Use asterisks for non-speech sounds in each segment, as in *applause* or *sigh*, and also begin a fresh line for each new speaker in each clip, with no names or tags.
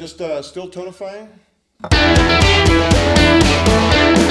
just uh, still tonifying. *laughs*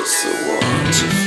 Just the one